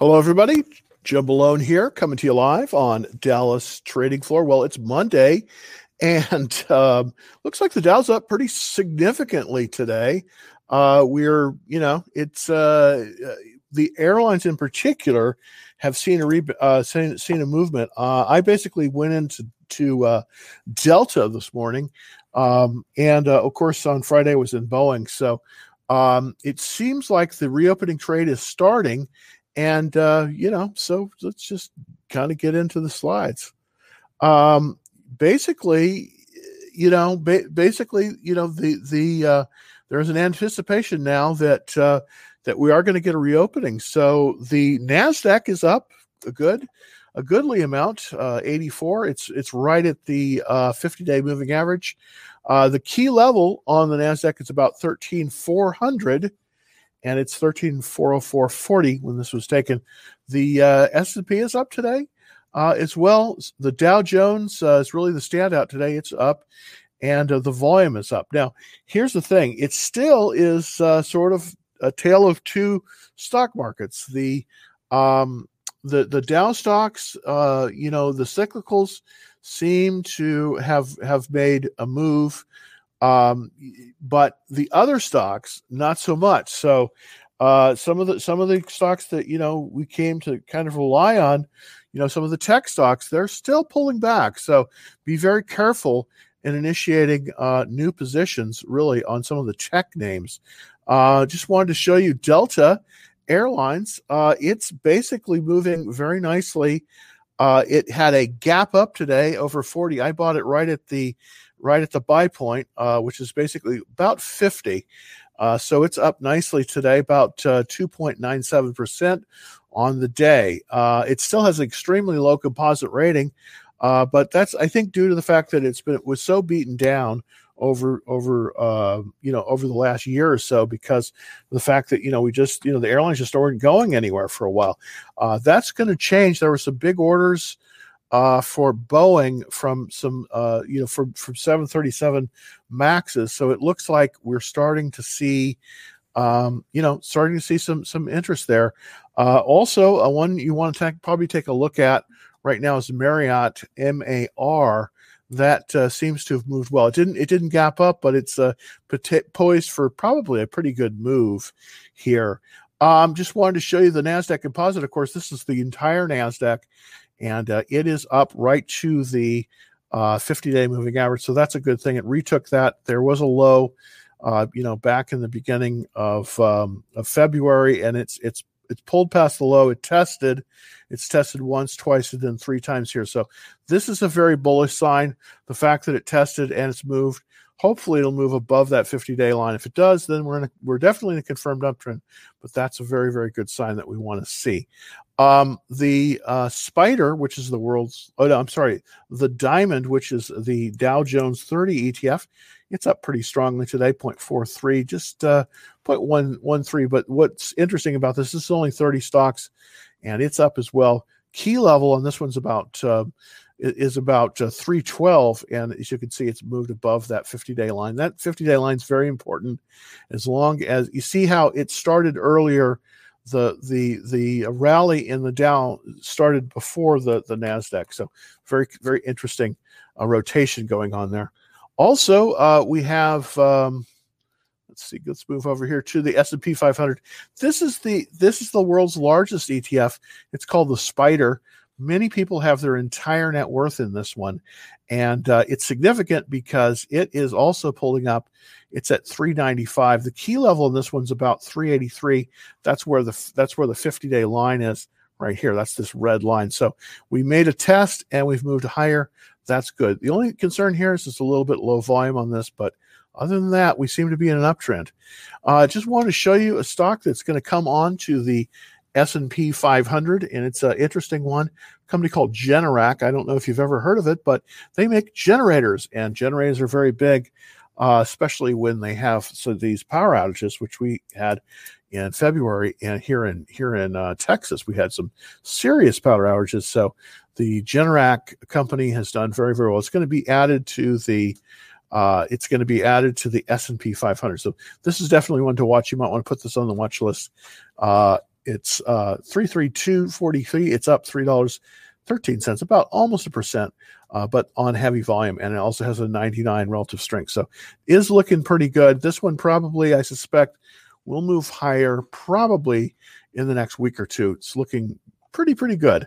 Hello, everybody. Joe Malone here, coming to you live on Dallas Trading Floor. Well, it's Monday, and um, looks like the Dow's up pretty significantly today. Uh, we're, you know, it's uh, uh the airlines in particular have seen a re- uh, seen, seen a movement. Uh, I basically went into to uh, Delta this morning, um, and uh, of course on Friday I was in Boeing. So um, it seems like the reopening trade is starting, and uh, you know, so let's just kind of get into the slides. Um, basically, you know, ba- basically, you know, the the uh, there's an anticipation now that uh, that we are going to get a reopening. So the Nasdaq is up a good a goodly amount, uh, 84. It's it's right at the 50 uh, day moving average. Uh, the key level on the Nasdaq is about 13,400 and it's 13,404.40 when this was taken. The uh, S&P is up today uh, as well. The Dow Jones uh, is really the standout today. It's up, and uh, the volume is up. Now, here's the thing: it still is uh, sort of a tale of two stock markets. The um, the the Dow stocks, uh, you know, the cyclicals seem to have have made a move um, but the other stocks, not so much. So uh, some of the some of the stocks that you know we came to kind of rely on, you know, some of the tech stocks, they're still pulling back. So be very careful in initiating uh, new positions, really, on some of the tech names. Uh, just wanted to show you Delta Airlines. Uh, it's basically moving very nicely. Uh, it had a gap up today over 40. I bought it right at the right at the buy point, uh, which is basically about 50. Uh, so it's up nicely today, about 2.97% uh, on the day. Uh, it still has an extremely low composite rating, uh, but that's I think due to the fact that it's been it was so beaten down over over uh, you know over the last year or so because the fact that you know we just you know the airlines just weren't going anywhere for a while. Uh, that's going to change. There were some big orders uh, for Boeing from some, uh, you know, from from 737 Maxes. So it looks like we're starting to see, um, you know, starting to see some some interest there. Uh, also, a one you want to probably take a look at right now is Marriott MAR. That uh, seems to have moved well. It didn't. It didn't gap up, but it's uh, poised for probably a pretty good move here. Um, just wanted to show you the Nasdaq Composite. Of course, this is the entire Nasdaq and uh, it is up right to the 50 uh, day moving average. So that's a good thing. It retook that. There was a low, uh, you know, back in the beginning of, um, of February, and it's it's it's pulled past the low. It tested, it's tested once, twice, and then three times here. So this is a very bullish sign. The fact that it tested and it's moved Hopefully, it'll move above that 50 day line. If it does, then we're in a, we're definitely in a confirmed uptrend. But that's a very very good sign that we want to see. Um, the uh, spider, which is the world's oh no, I'm sorry, the diamond, which is the Dow Jones 30 ETF, it's up pretty strongly today, 0.43, just uh, 0.113. But what's interesting about this, this is only 30 stocks, and it's up as well. Key level on this one's about uh, is about uh, 312 and as you can see it's moved above that 50 day line that 50 day line is very important as long as you see how it started earlier the the the rally in the dow started before the the nasdaq. So very very interesting uh, rotation going on there. Also uh, we have um, let's see let's move over here to the s&p 500 this is the this is the world's largest etf it's called the spider Many people have their entire net worth in this one, and uh, it's significant because it is also pulling up. It's at 395. The key level in this one's about 383. That's where the that's where the 50 day line is right here. That's this red line. So we made a test and we've moved higher. That's good. The only concern here is it's a little bit low volume on this, but other than that, we seem to be in an uptrend. I uh, just want to show you a stock that's going to come on to the S&P 500 and it's an interesting one. A company called Generac. I don't know if you've ever heard of it but they make generators and generators are very big uh, especially when they have so these power outages which we had in February and here in here in uh, Texas we had some serious power outages. So the Generac company has done very very well. It's going to be added to the uh, it's going to be added to the S&P 500 so this is definitely one to watch. You might want to put this on the watch list. Uh, it's uh, 332.43. It's up $3.13, about almost a percent, uh, but on heavy volume. And it also has a 99 relative strength. So is looking pretty good. This one probably, I suspect, will move higher probably in the next week or two. It's looking pretty, pretty good.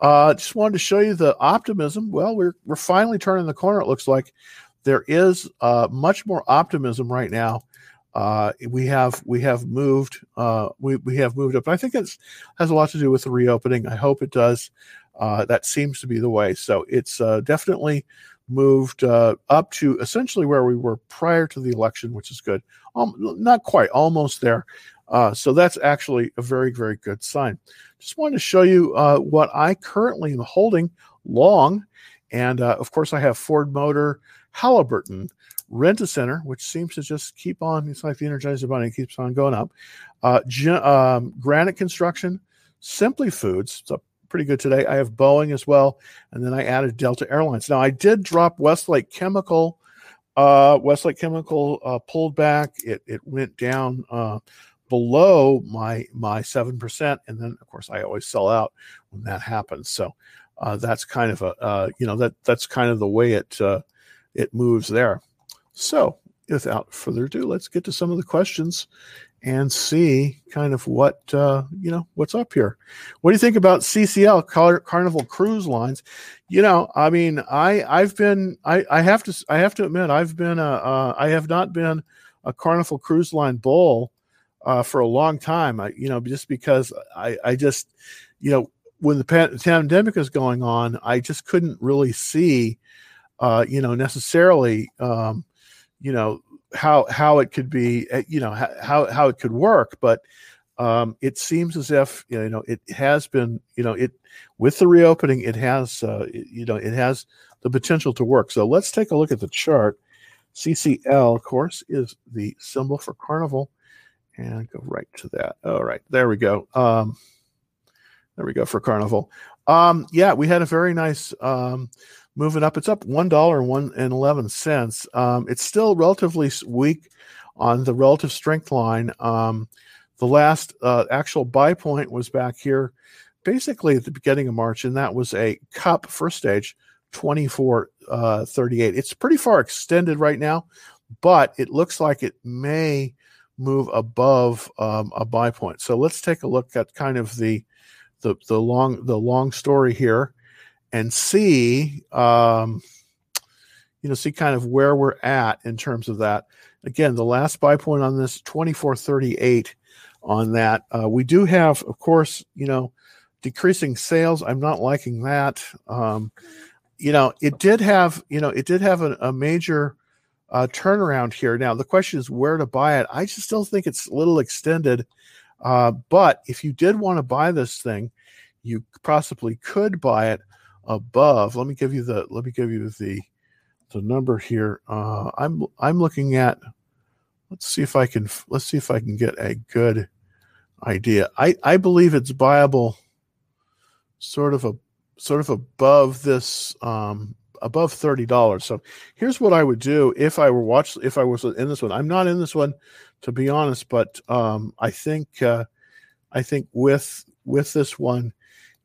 Uh, just wanted to show you the optimism. Well, we're, we're finally turning the corner, it looks like. There is uh, much more optimism right now uh, we have we have moved uh, we we have moved up. I think it has a lot to do with the reopening. I hope it does. Uh, that seems to be the way. So it's uh, definitely moved uh, up to essentially where we were prior to the election, which is good. Um, not quite, almost there. Uh, so that's actually a very very good sign. Just wanted to show you what I currently am holding long, and of course I have Ford Motor, Halliburton. Rent-A-Center, which seems to just keep on. It's like the Energizer Bunny keeps on going up. Uh, um, Granite Construction, Simply Foods. It's up pretty good today. I have Boeing as well, and then I added Delta Airlines. Now I did drop Westlake Chemical. Uh, Westlake Chemical uh, pulled back. It it went down uh, below my my seven percent, and then of course I always sell out when that happens. So uh, that's kind of a uh, you know that that's kind of the way it uh, it moves there. So, without further ado, let's get to some of the questions and see kind of what uh, you know what's up here. What do you think about CCL Car- Carnival Cruise Lines? You know, I mean, I I've been I I have to I have to admit I've been a uh, I have not been a Carnival Cruise Line bull uh, for a long time. I you know just because I I just you know when the pandemic is going on, I just couldn't really see uh, you know necessarily. Um, you know how how it could be eh, you know how how it could work but um, it seems as if you know it has been you know it with the reopening it has uh, it, you know it has the potential to work. So let's take a look at the chart. Ccl of course is the symbol for carnival and go right to that. All right there we go. Um, there we go for carnival. Um, yeah we had a very nice um, moving up. It's up one dollar one and eleven cents. Um, it's still relatively weak on the relative strength line. Um, the last uh, actual buy point was back here, basically at the beginning of March, and that was a cup first stage, twenty four uh, thirty eight. It's pretty far extended right now, but it looks like it may move above um, a buy point. So let's take a look at kind of the the the long the long story here and see, um, you know, see kind of where we're at in terms of that. Again, the last buy point on this 2438 on that. Uh, we do have, of course, you know, decreasing sales. I'm not liking that. Um, you know, it did have, you know, it did have a, a major uh, turnaround here. Now, the question is where to buy it. I just still think it's a little extended. Uh, but if you did want to buy this thing, you possibly could buy it above. Let me give you the let me give you the the number here. Uh, I'm I'm looking at. Let's see if I can let's see if I can get a good idea. I I believe it's viable. Sort of a sort of above this um, above thirty dollars. So here's what I would do if I were watch if I was in this one. I'm not in this one to be honest, but um, I think uh, I think with with this one,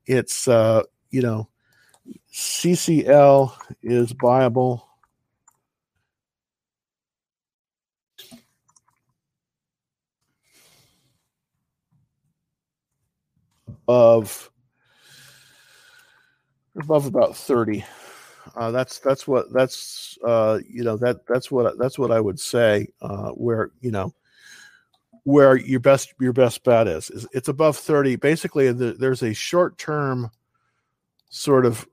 it's uh, you know CCL is viable. Of above about 30 uh, that's that's what that's uh, you know that that's what that's what I would say uh, where you know where your best your best bet is is it's above 30 basically the, there's a short term sort of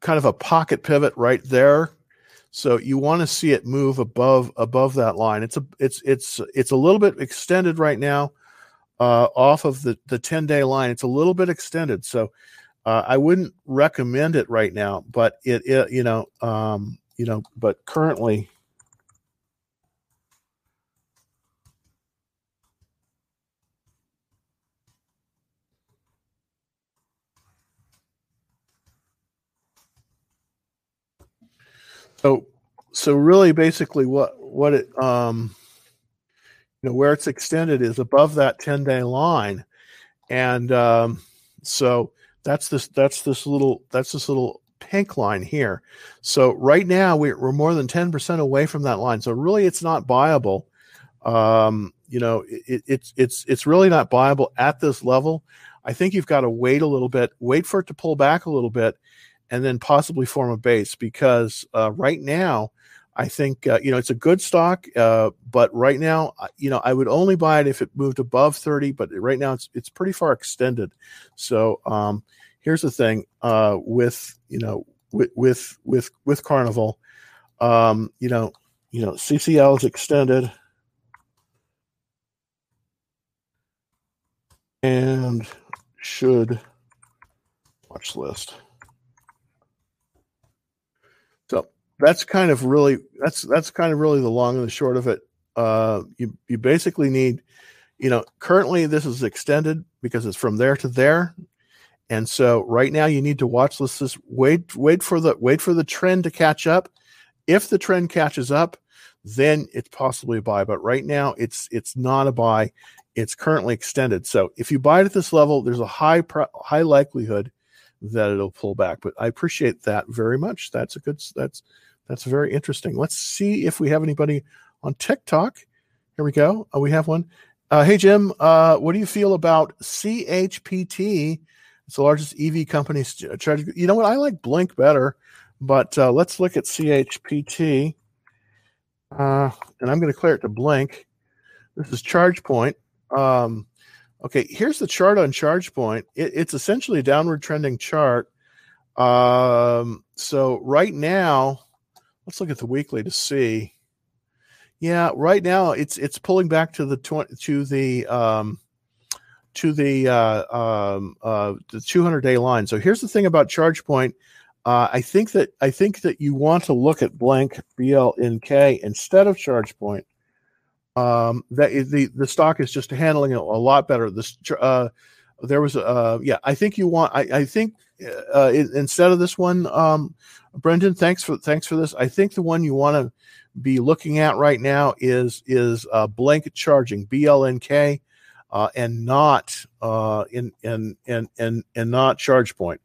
kind of a pocket pivot right there. So you want to see it move above above that line. It's a it's it's it's a little bit extended right now uh, off of the the 10 day line. It's a little bit extended. So uh, I wouldn't recommend it right now, but it, it you know um, you know but currently So, so really, basically, what what it um, you know, where it's extended is above that ten day line, and um, so that's this that's this little that's this little pink line here. So right now we're, we're more than 10% away from that line. So really it's not buyable. Um, you know, it, it's, it's, it's really not buyable at this level. I think you've got to wait a little bit, wait for it to pull back a little bit and then possibly form a base because uh, right now I think uh, you know it's a good stock, uh, but right now, you know, I would only buy it if it moved above thirty. But right now, it's it's pretty far extended. So um, here's the thing uh, with you know with with with with Carnival, um, you know, you know, CCL is extended, and should watch list. So that's kind of really that's that's kind of really the long and the short of it. Uh, you you basically need, you know, currently this is extended because it's from there to there, and so right now you need to watch this. Just wait wait for the wait for the trend to catch up. If the trend catches up, then it's possibly a buy. But right now it's it's not a buy. It's currently extended. So if you buy it at this level, there's a high high likelihood that it'll pull back. But I appreciate that very much. That's a good that's that's very interesting. Let's see if we have anybody on TikTok. Here we go. Oh, we have one. Uh, hey, Jim, uh, what do you feel about CHPT? It's the largest EV company. You know what? I like Blink better, but uh, let's look at CHPT. Uh, and I'm going to clear it to Blink. This is ChargePoint. Um, okay, here's the chart on ChargePoint. It, it's essentially a downward trending chart. Um, so right now, Let's look at the weekly to see. Yeah, right now it's it's pulling back to the twenty to the um, to the uh, um, uh, the 200 day line. So here's the thing about ChargePoint. Uh, I think that I think that you want to look at Blink BLNK instead of ChargePoint. Um, that the the stock is just handling it a lot better. This uh, there was uh, yeah, I think you want I, I think uh, instead of this one, um, Brendan, thanks for thanks for this. I think the one you want to be looking at right now is is uh, Blink charging BLNK, uh, and not uh, in in and and and not ChargePoint.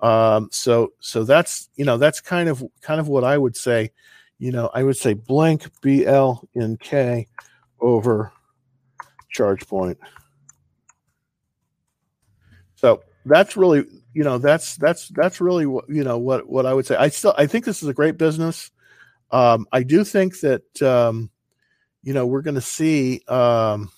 Um, so so that's you know that's kind of kind of what I would say. You know, I would say Blink BLNK over ChargePoint. So that's really you know that's that's that's really what you know what what I would say. I still I think this is a great business. Um, I do think that um, you know we're going to see um,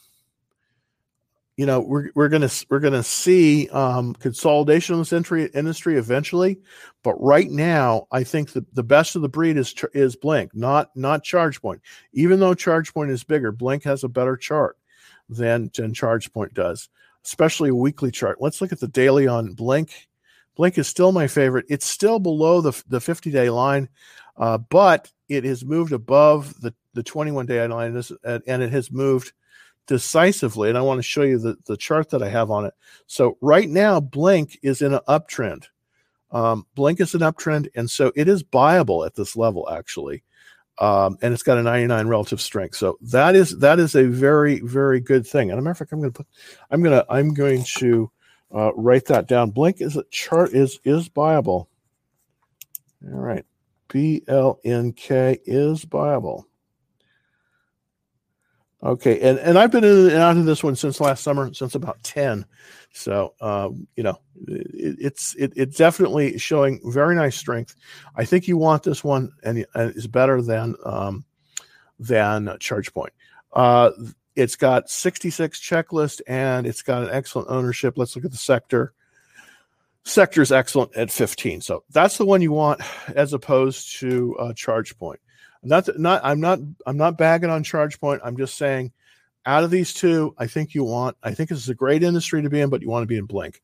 you know we're we're going to we're going to see um, consolidation in this industry industry eventually, but right now I think the, the best of the breed is is Blink, not not ChargePoint. Even though ChargePoint is bigger, Blink has a better chart than than ChargePoint does especially a weekly chart. Let's look at the daily on Blink. Blink is still my favorite. It's still below the, the 50 day line, uh, but it has moved above the, the 21 day line and it has moved decisively. And I want to show you the, the chart that I have on it. So right now, Blink is in an uptrend. Um, Blink is an uptrend, and so it is buyable at this level, actually um, and it's got a 99 relative strength. So that is that is a very very good thing. And a matter of fact, I'm going to put I'm going to I'm going to uh, write that down. Blink is a chart is is buyable. All right, BLNK is buyable. Okay, and and I've been in and out of this one since last summer, since about ten. So um, you know, it, it's it, it's definitely showing very nice strength. I think you want this one, and, it's better than um, than ChargePoint. Uh, it's got 66 checklist and it's got an excellent ownership. Let's look at the sector. Sector is excellent at 15. So that's the one you want as opposed to uh, ChargePoint. Not not I'm not I'm not bagging on ChargePoint. I'm just saying out of these two, I think you want I think this is a great industry to be in, but you want to be in Blink,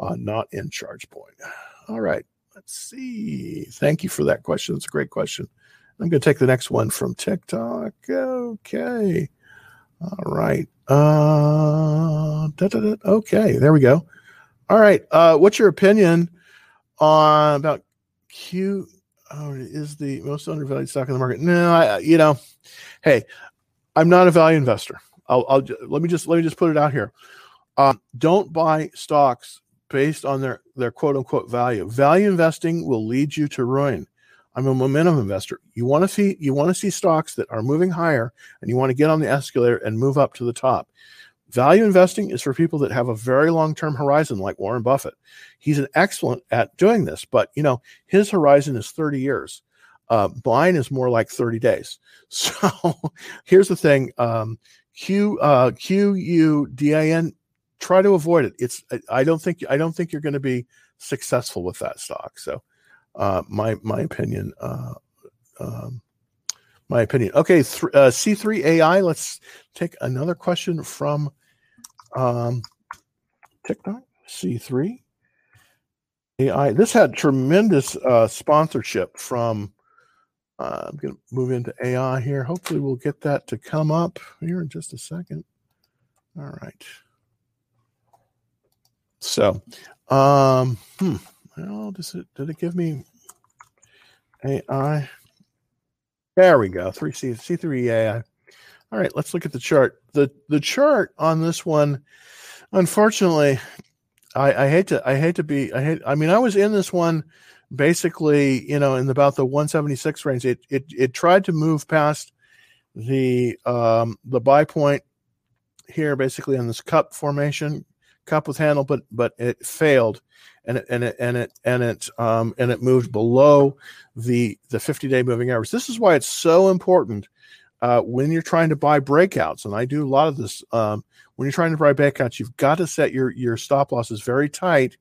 uh, not in ChargePoint. All right. Let's see. Thank you for that question. It's a great question. I'm going to take the next one from TikTok. Okay. All right. Uh, da, da, da. Okay, there we go. All right. Uh, what's your opinion on about Q? oh, is the most undervalued stock in the market. No, I, you know, hey, I'm not a value investor. I'll, I'll let me just let me just put it out here. Uh, don't buy stocks based on their their quote unquote value. Value investing will lead you to ruin. I'm a momentum investor. You want to see you want to see stocks that are moving higher and you want to get on the escalator and move up to the top. Value investing is for people that have a very long-term horizon like Warren Buffett. He's an excellent at doing this, but you know, his horizon is 30 years. Uh, mine is more like 30 days. So here's the thing. Um, Q uh, Q U D I N try to avoid it. It's I don't think I don't think you're going to be successful with that stock. So uh, my my opinion. Uh, um, my opinion. Okay, uh, C3 AI. Let's take another question from um, TikTok. C3 AI. This had tremendous uh, sponsorship from. Uh, I'm going to move into AI here. Hopefully, we'll get that to come up here in just a second. All right. So, um, hmm, well, does it did it give me AI? There we go. Three C C three AI. All right, let's look at the chart. the The chart on this one, unfortunately, I, I hate to I hate to be I hate I mean I was in this one basically you know in about the 176 range. It it it tried to move past the um the buy point here basically on this cup formation cup with handle, but but it failed, and it and it and it and it um, and it moved below the the 50 day moving average. This is why it's so important uh, when you're trying to buy breakouts, and I do a lot of this. Um, when you're trying to buy breakouts, you've got to set your your stop losses very tight,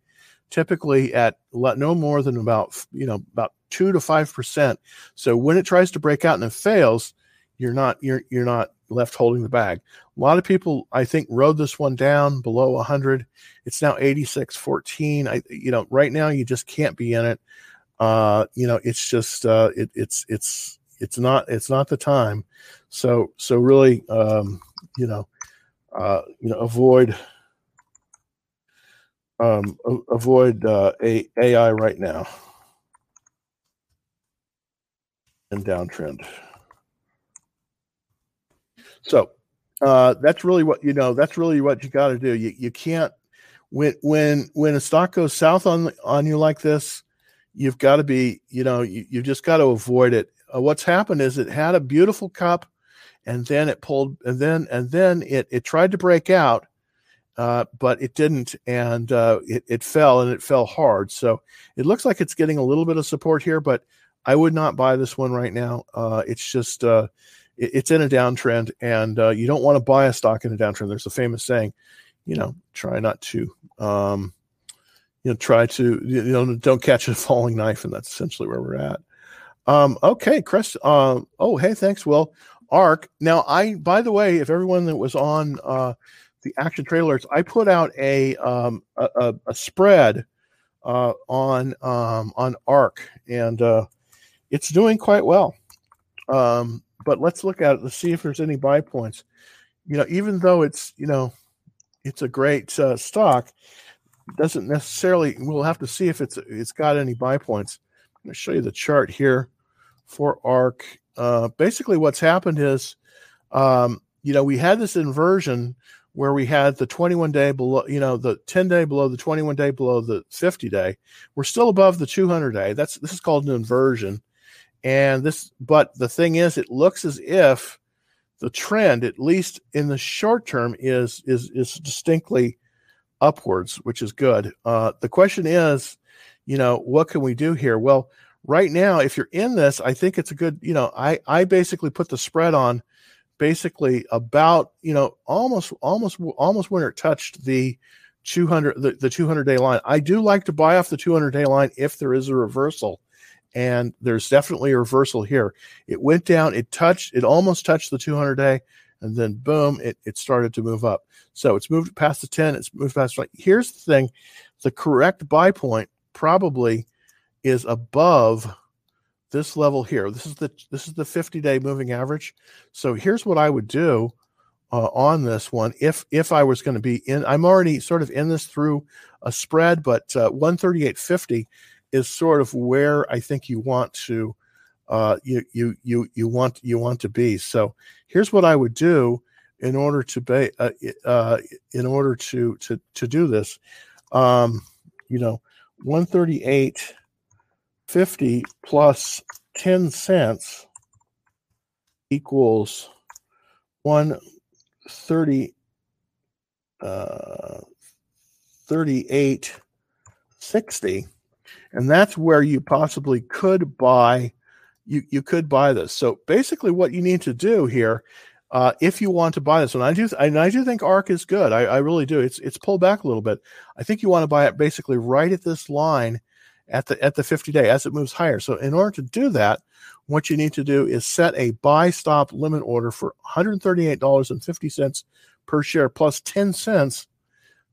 typically at no more than about you know about two to five percent. So when it tries to break out and it fails, you're not you're you're not left holding the bag. A lot of people, I think, rode this one down below 100. It's now 86 14. I, you know, right now you just can't be in it. Uh, you know, it's just uh, it, it's it's it's not it's not the time. So so really, um, you know, uh, you know, avoid um, avoid uh, a AI right now and downtrend. So uh, that's really what you know. That's really what you got to do. You you can't when when when a stock goes south on on you like this, you've got to be you know you, you just got to avoid it. Uh, what's happened is it had a beautiful cup, and then it pulled, and then and then it it tried to break out, uh, but it didn't, and uh, it it fell and it fell hard. So it looks like it's getting a little bit of support here, but I would not buy this one right now. Uh, it's just uh, it's in a downtrend, and uh, you don't want to buy a stock in a downtrend. There's a famous saying, you know, try not to, um, you know, try to, you know, don't catch a falling knife, and that's essentially where we're at. Um, okay, Chris. Oh, hey, thanks, Will. Ark. Now, I, by the way, if everyone that was on uh, the action trailers, I put out a um, a, a, a spread uh, on um, on Ark, and uh, it's doing quite well. Um, but let's look at it to see if there's any buy points. You know, even though it's you know, it's a great uh, stock, doesn't necessarily. We'll have to see if it's it's got any buy points. I'm going to show you the chart here for ARK. Uh, basically, what's happened is, um, you know, we had this inversion where we had the 21 day below, you know, the 10 day below the 21 day below the 50 day. We're still above the 200 day. That's this is called an inversion. And this, but the thing is, it looks as if the trend, at least in the short term, is is is distinctly upwards, which is good. Uh, the question is, you know, what can we do here? Well, right now, if you're in this, I think it's a good. You know, I I basically put the spread on basically about you know almost almost almost when it touched the 200 the, the 200 day line i do like to buy off the 200 day line if there is a reversal and there's definitely a reversal here. It went down, it touched, it almost touched the 200 day, and then boom, it, it started to move up. So it's moved past the 10, it's moved past. Like here's the thing, the correct buy point probably is above this level here. This is the this is the 50 day moving average. So here's what I would do uh, on this one if if I was going to be in. I'm already sort of in this through a spread, but uh, 138.50 is sort of where I think you want to uh, you you you you want you want to be. So here's what I would do in order to be uh, uh, in order to to to do this. Um, you know, 138.50 plus 10 cents equals 130 uh, 38.60 and that's where you possibly could buy you you could buy this so basically what you need to do here uh, if you want to buy this one, I do, and I do think ARK is good. I, I, really do. It's it's pulled back a little bit. I think you want to buy it basically right at this line, at the at the 50 day as it moves higher. So in order to do that, what you need to do is set a buy stop limit order for $138.50 per share plus 10 cents.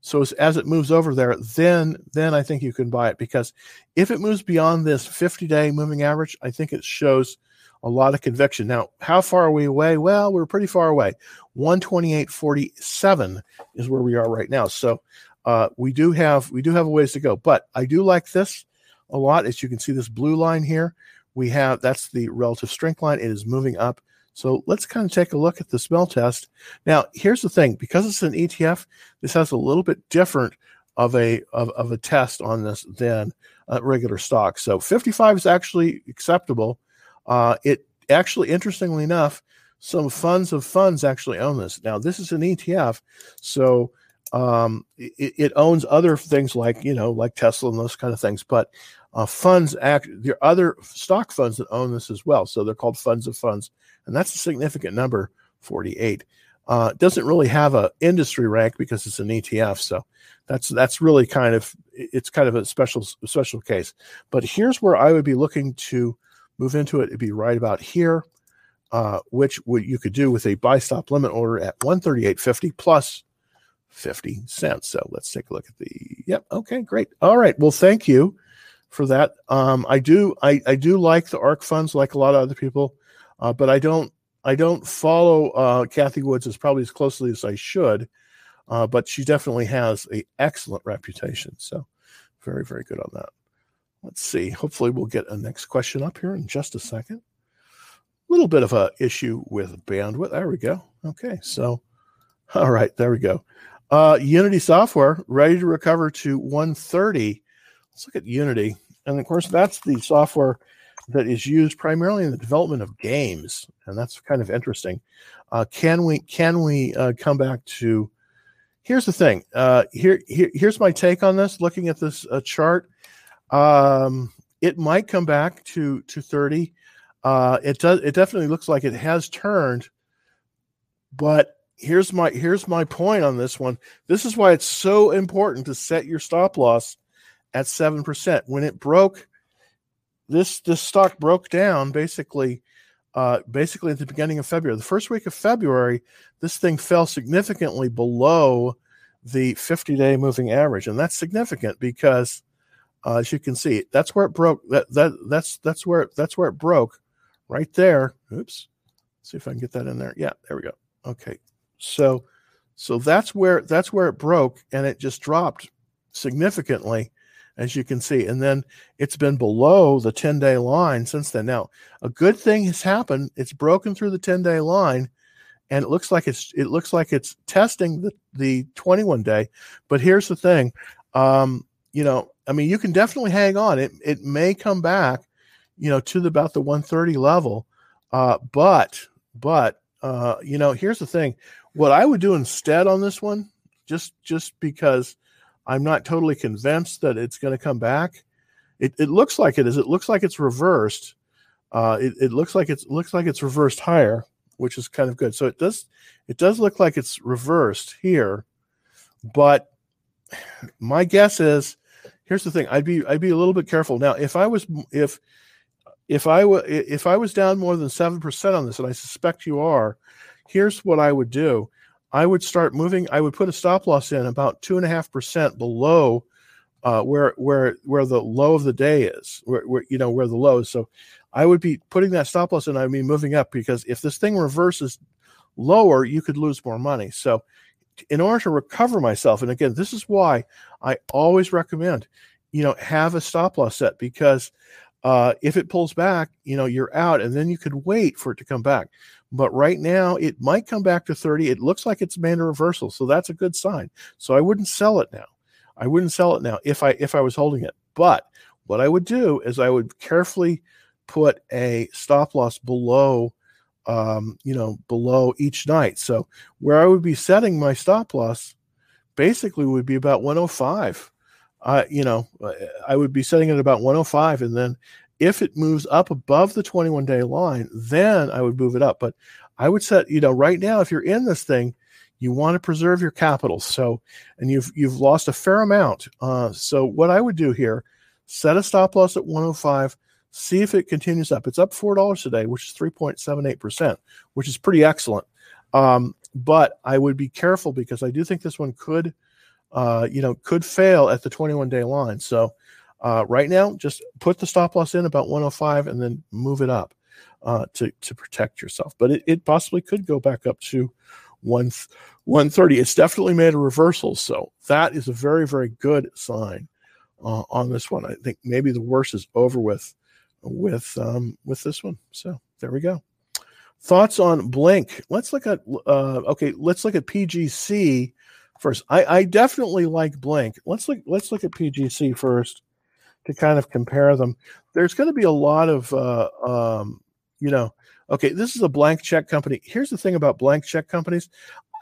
So as, as it moves over there, then then I think you can buy it because if it moves beyond this 50 day moving average, I think it shows a lot of conviction. Now, how far are we away? Well, we're pretty far away. 128.47 is where we are right now. So uh, we do have we do have a ways to go. But I do like this a lot. As you can see, this blue line here, we have that's the relative strength line. It is moving up. So let's kind of take a look at the smell test. Now, here's the thing: because it's an ETF, this has a little bit different of a of, of a test on this than regular stock. So 55 is actually acceptable uh, it actually, interestingly enough, some funds of funds actually own this. Now, this is an ETF, so um, it, it, owns other things like you know, like Tesla and those kind of things. But uh, funds act there are other stock funds that own this as well. So they're called funds of funds, and that's a significant number, forty-eight. Uh, doesn't really have a industry rank because it's an ETF. So that's that's really kind of it's kind of a special special case. But here's where I would be looking to move into it, it'd be right about here, uh, which what you could do with a buy stop limit order at 138.50 plus 50 cents. So let's take a look at the, yep. Okay, great. All right. Well, thank you for that. Um, I do, I, I do like the ARK funds like a lot of other people, uh, but I don't, I don't follow uh, Cathie Woods as probably as closely as I should, uh, but she definitely has a excellent reputation. So very, very good on that. Let's see. Hopefully, we'll get a next question up here in just a second. A little bit of a issue with bandwidth. There we go. Okay, so all right, there we go. Uh, Unity software ready to recover to 130. Let's look at Unity, and of course, that's the software that is used primarily in the development of games, and that's kind of interesting. Uh, can we can we uh, come back to? Here's the thing. Uh, here, here here's my take on this. Looking at this uh, chart, um, it might come back to to 30. Uh, it does. It definitely looks like it has turned. But here's my here's my point on this one. This is why it's so important to set your stop loss at seven percent. When it broke, this this stock broke down basically. Uh, basically at the beginning of February, the first week of February, this thing fell significantly below the 50 day moving average. And that's significant because uh, as you can see, that's where it broke. That that that's that's where it, that's where it broke, right there. Oops. See if I can get that in there. Yeah, there we go. Okay, so so that's where that's where it broke, and it just dropped significantly, as you can see. And then it's been below the 10 day line since then. Now, a good thing has happened. It's broken through the 10 day line, and it looks like it's it looks like it's testing the the 21 day. But here's the thing. Um, you know, I mean, you can definitely hang on. It it may come back, you know, to the, about the 130 level. Uh, but but uh, you know, here's the thing. What I would do instead on this one, just just because I'm not totally convinced that it's going to come back. It, it looks like it is. It looks like it's reversed. Uh, it, it looks like it's looks like it's reversed higher, which is kind of good. So it does it does look like it's reversed here, but my guess is here's the thing i'd be i'd be a little bit careful now if i was if if i were if i was down more than 7% on this and i suspect you are here's what i would do i would start moving i would put a stop loss in about two and a half percent below uh, where where where the low of the day is where, where you know where the low is so i would be putting that stop loss in i'd be moving up because if this thing reverses lower you could lose more money so in order to recover myself, and again, this is why I always recommend, you know, have a stop loss set because uh, if it pulls back, you know, you're out, and then you could wait for it to come back. But right now it might come back to 30. It looks like it's made a reversal, so that's a good sign. So I wouldn't sell it now. I wouldn't sell it now if I if I was holding it. But what I would do is I would carefully put a stop loss below um, you know, below each night. So where I would be setting my stop loss basically would be about 105. Uh, you know, I would be setting it about 105, and then if it moves up above the 21 day line, then I would move it up. But I would set, you know, right now, if you're in this thing, you want to preserve your capital. So, and you've you've lost a fair amount. Uh, so what I would do here, set a stop loss at 105 see if it continues up. It's up four dollars today, which is three point seven eight percent, which is pretty excellent. Um, but I would be careful because I do think this one could, uh, you know, could fail at the twenty one day line. So uh, right now, just put the stop loss in about 105 and then move it up uh, to to protect yourself. But it, it possibly could go back up to one. 130 it's definitely made a reversal so that is a very very good sign uh, on this one i think maybe the worst is over with with um, with this one. So there we go. Thoughts on Blink? Let's look at uh, okay. Let's look at PGC first. I, I definitely like Blink. Let's look. Let's look at PGC first to kind of compare them. There's going to be a lot of uh, um, you know. Okay, this is a blank check company. Here's the thing about blank check companies.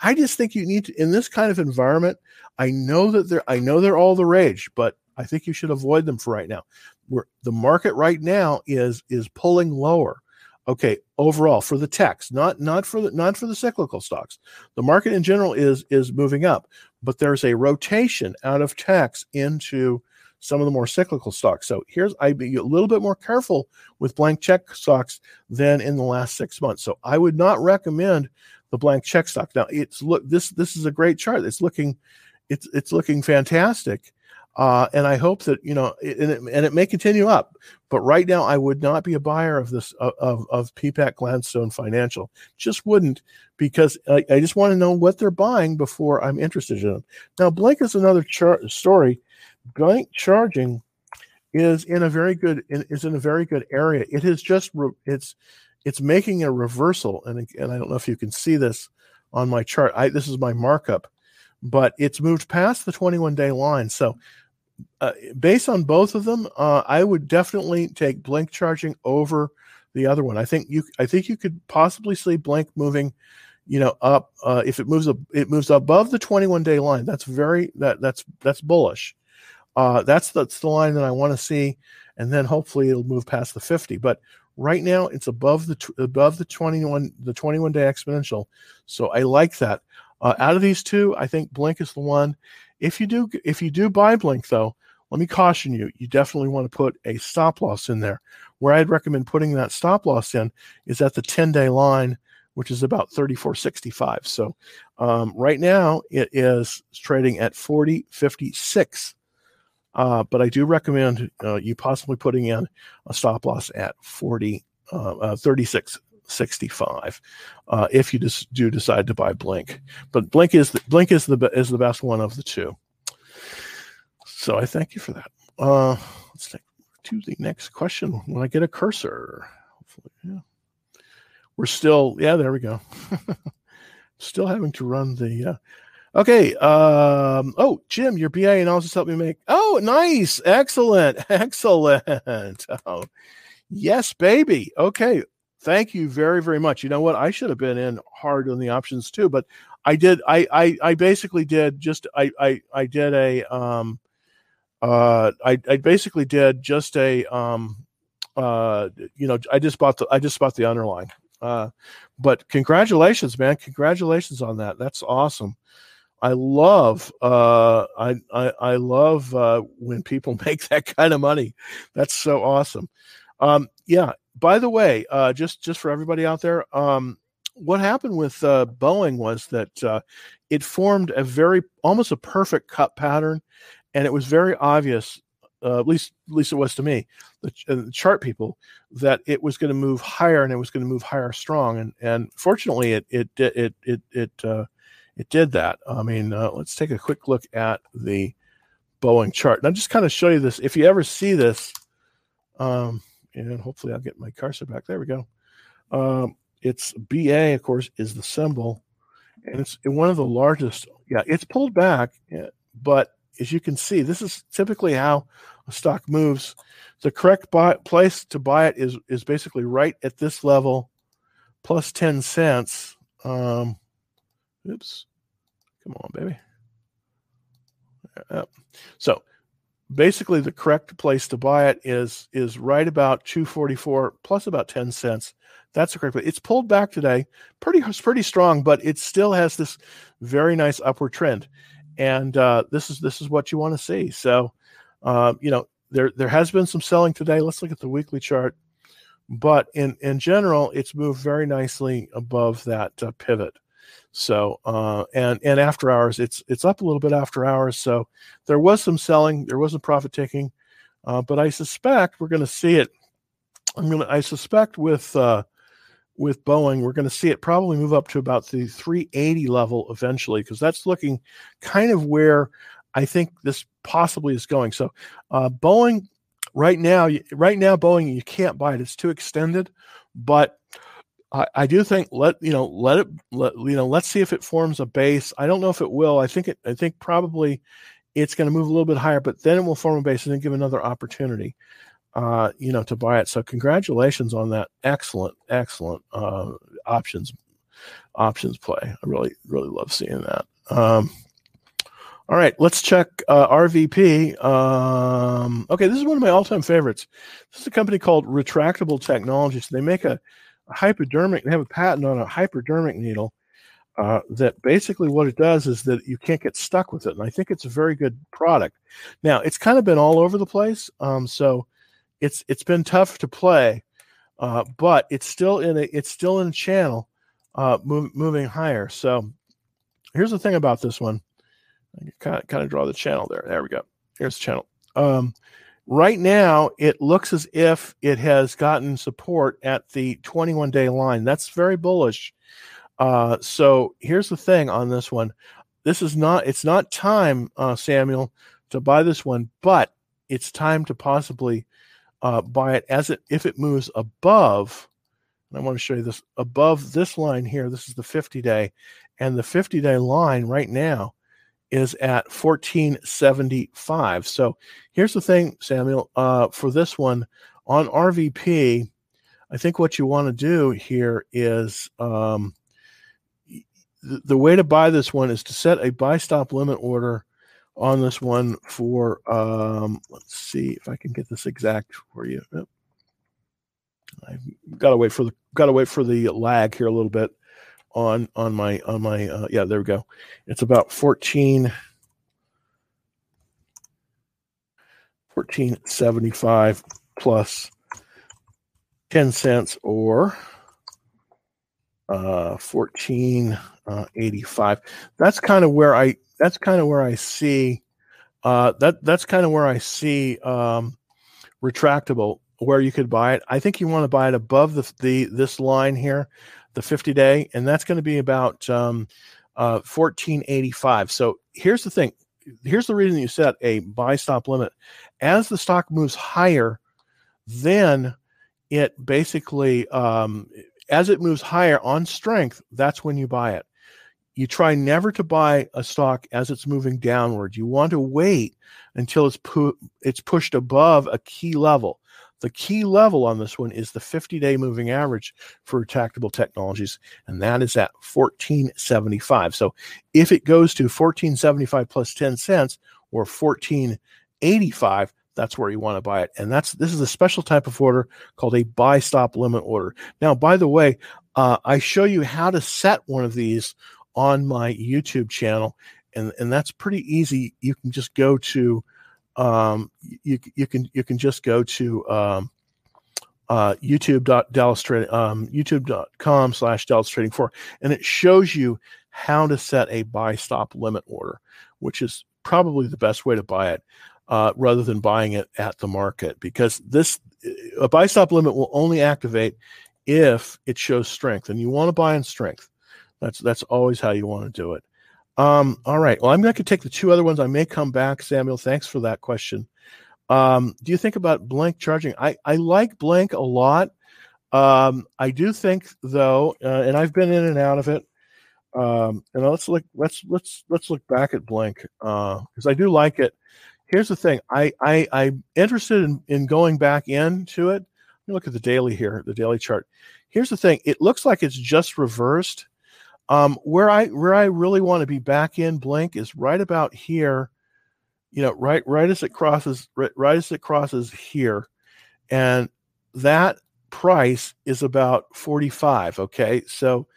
I just think you need to in this kind of environment. I know that they're I know they're all the rage, but I think you should avoid them for right now. Where the market right now is is pulling lower. Okay, overall for the techs, not not for the not for the cyclical stocks. The market in general is is moving up, but there's a rotation out of techs into some of the more cyclical stocks. So here's I'd be a little bit more careful with blank check stocks than in the last six months. So I would not recommend the blank check stock. Now it's look this this is a great chart. It's looking it's it's looking fantastic. Uh, and I hope that you know, and it, and it, may continue up. But right now, I would not be a buyer of this of of PPAC Gladstone Financial. Just wouldn't because I, I just want to know what they're buying before I'm interested in them. Now, Blink is another char- story. Blink charging is in a very good is in a very good area. It is just it's it's making a reversal, and and I don't know if you can see this on my chart. I this is my markup, but it's moved past the 21 day line. So uh, based on both of them, uh, I would definitely take Blink charging over the other one. I think you, I think you could possibly see Blink moving, you know, up. Uh, if it moves, up, it moves above the 21 day line. That's very that that's that's bullish. Uh, that's that's the line that I want to see, and then hopefully it'll move past the 50. But right now it's above the above the 21 the 21 day exponential. So I like that. Uh, out of these two, I think Blink is the one. If you do if you do buy Blink though, let me caution you, you definitely want to put a stop loss in there. Where I'd recommend putting that stop loss in is at the 10-day line, which is about 34.65. So um, right now it is trading at 40.56. Uh, but I do recommend uh, you possibly putting in a stop loss at 40, uh, uh 36 65 uh, if you just do decide to buy Blink. But Blink is the, Blink is the is the best one of the two. So I thank you for that. Uh, let's take to the next question when I get a cursor. Hopefully, yeah. We're still yeah. There we go. still having to run the. Uh, Okay. Um, oh, Jim, your BA analysis helped me make. Oh, nice. Excellent. Excellent. Oh, yes, baby. Okay. Thank you very, very much. You know what? I should have been in hard on the options too, but I did. I I, I basically did just. I I I did a. Um, uh, I I basically did just a. Um, uh, you know, I just bought the. I just bought the underline. Uh, but congratulations, man! Congratulations on that. That's awesome. I love uh, I, I, I love uh, when people make that kind of money. That's so awesome. Um, yeah, by the way, uh, just just for everybody out there, um, what happened with uh, Boeing was that uh, it formed a very almost a perfect cup pattern, and it was very obvious. Uh, at least, at least it was to me, the, the chart people, that it was going to move higher and it was going to move higher strong, and and fortunately, it it it it it it did that. I mean, uh, let's take a quick look at the Boeing chart, and I'll just kind of show you this. If you ever see this, um, and hopefully I'll get my cursor back. There we go. Um, it's BA, of course, is the symbol, and it's one of the largest. Yeah, it's pulled back, but as you can see, this is typically how a stock moves. The correct buy, place to buy it is is basically right at this level, plus ten cents. Um, oops, come on, baby. So basically the correct place to buy it is is right about 244 plus about 10 cents. That's the correct it's pulled back today. Pretty pretty strong but it still has this very nice upward trend. And uh, this is this is what you want to see. So uh, you know there there has been some selling today. Let's look at the weekly chart. But in in general it's moved very nicely above that uh, pivot so uh, and and after hours, it's it's up a little bit after hours. So there was some selling, there was some profit taking, uh, but I suspect we're going to see it. I'm going to I suspect with uh, with Boeing, we're going to see it probably move up to about the 380 level eventually, because that's looking kind of where I think this possibly is going. So uh, Boeing right now, right now Boeing, you can't buy it; it's too extended, but I, do think let you know let it let you know let's see if it forms a base. I don't know if it will. I think it. I think probably it's going to move a little bit higher, but then it will form a base and then give another opportunity. Uh, you know, to buy it. So congratulations on that. Excellent, excellent uh, options options play. I really really love seeing that. Um, all right, let's check uh, RVP. Um, okay, this is one of my all-time favorites. This is a company called Retractable Technologies. They make a hypodermic, they have a patent on a hypodermic needle uh, that basically what it does is that you can't get stuck with it. And I think it's a very good product. Now, it's kind of been all over the place. Um, so it's it's been tough to play, uh, but it's still in a it's still in a channel uh, move, moving higher. So here's the thing about this one. I kind of kind of draw the channel there. There we go. Here's the channel. Um, Right now, it looks as if it has gotten support at the 21 day line. That's very bullish. Uh, so here's the thing on this one. This is not, it's not time, uh, Samuel, to buy this one, but it's time to possibly uh, buy it as it, if it moves above, And I want to show you this above this line here. This is the 50 day and the 50 day line right now is at 1475. So here's the thing, Samuel, uh, for this one on RVP, I think what you want to do here is um, the, the way to buy this one is to set a buy stop limit order on this one for um, let's see if I can get this exact for you. I've got to wait for the got to wait for the lag here a little bit on on my on my uh, yeah there we go. It's about 14 1475 plus 10 cents or uh 1485 uh, that's kind of where i that's kind of where i see uh that that's kind of where i see um retractable where you could buy it. I think you want to buy it above the, the this line here the 50 day, and that's going to be about um, uh, 1485. So here's the thing. Here's the reason you set a buy stop limit. As the stock moves higher, then it basically, um, as it moves higher on strength, that's when you buy it. You try never to buy a stock as it's moving downward. You want to wait until it's pu- it's pushed above a key level. The key level on this one is the 50 day moving average for retractable technologies, and that is at 1475. So if it goes to 1475 plus 10 cents or 1485, that's where you want to buy it. And that's this is a special type of order called a buy stop limit order. Now, by the way, uh, I show you how to set one of these on my YouTube channel, and, and that's pretty easy. You can just go to um, you you can you can just go to um, uh, youtube.dallas um, youtube.com slash dallas trading floor and it shows you how to set a buy stop limit order which is probably the best way to buy it uh, rather than buying it at the market because this a buy stop limit will only activate if it shows strength and you want to buy in strength. That's that's always how you want to do it um, all right. Well, I'm going to take the two other ones. I may come back, Samuel. Thanks for that question. Um, do you think about Blink charging? I, I like Blink a lot. Um, I do think though, uh, and I've been in and out of it. Um, and let's look let's let's let's look back at Blink because uh, I do like it. Here's the thing: I I I'm interested in in going back into it. Let me look at the daily here, the daily chart. Here's the thing: it looks like it's just reversed. Um, where I where I really want to be back in Blink is right about here. You know, right right as it crosses right, right as it crosses here, and that price is about 45 okay? So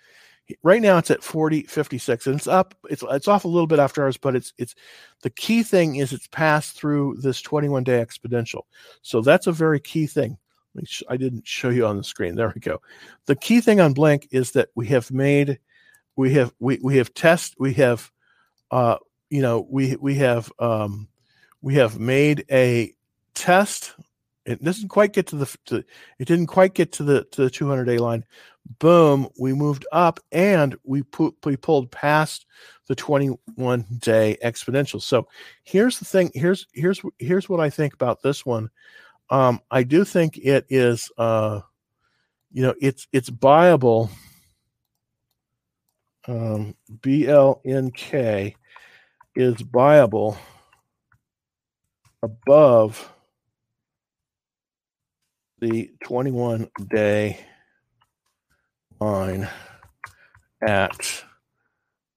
right now it's at 40 56 and it's up it's it's off a little bit after hours but it's it's the key thing is it's passed through this 21 day exponential. So that's a very key thing. I didn't show you on the screen. There we go. The key thing on blink is that we have made we have we, we have test we have uh you know we we have um we have made a test. It doesn't quite get to the to, it didn't quite get to the to the 200 day line. Boom we moved up and we put we pulled past the 21 day exponential. So here's the thing here's here's here's what i think about this one. Um i do think it is uh you know it's it's buyable um blnk is viable above the 21 day line at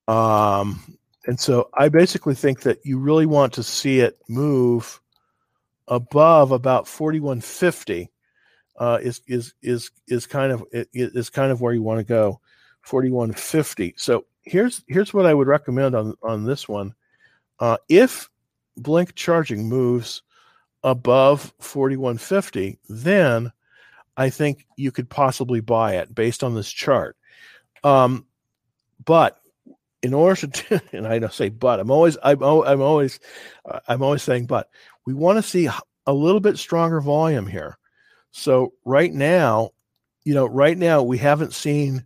um and so i basically think that you really want to see it move above about 4150 uh is is is is kind of is kind of where you want to go 4150 so here's here's what i would recommend on on this one uh if blink charging moves above 4150, then I think you could possibly buy it based on this chart. Um, but in order to, and I don't say but, I'm always, I'm, I'm always, uh, I'm always saying but. We want to see a little bit stronger volume here. So right now, you know, right now we haven't seen,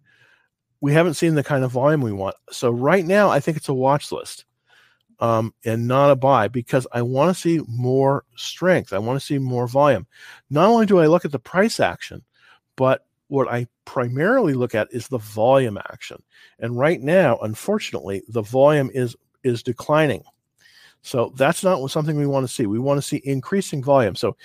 we haven't seen the kind of volume we want. So right now, I think it's a watch list um, and not a buy because I want to see more strength. I want to see more volume. Not only do I look at the price action, but what I primarily look at is the volume action. And right now, unfortunately, the volume is is declining. So that's not something we want to see. We want to see increasing volume. So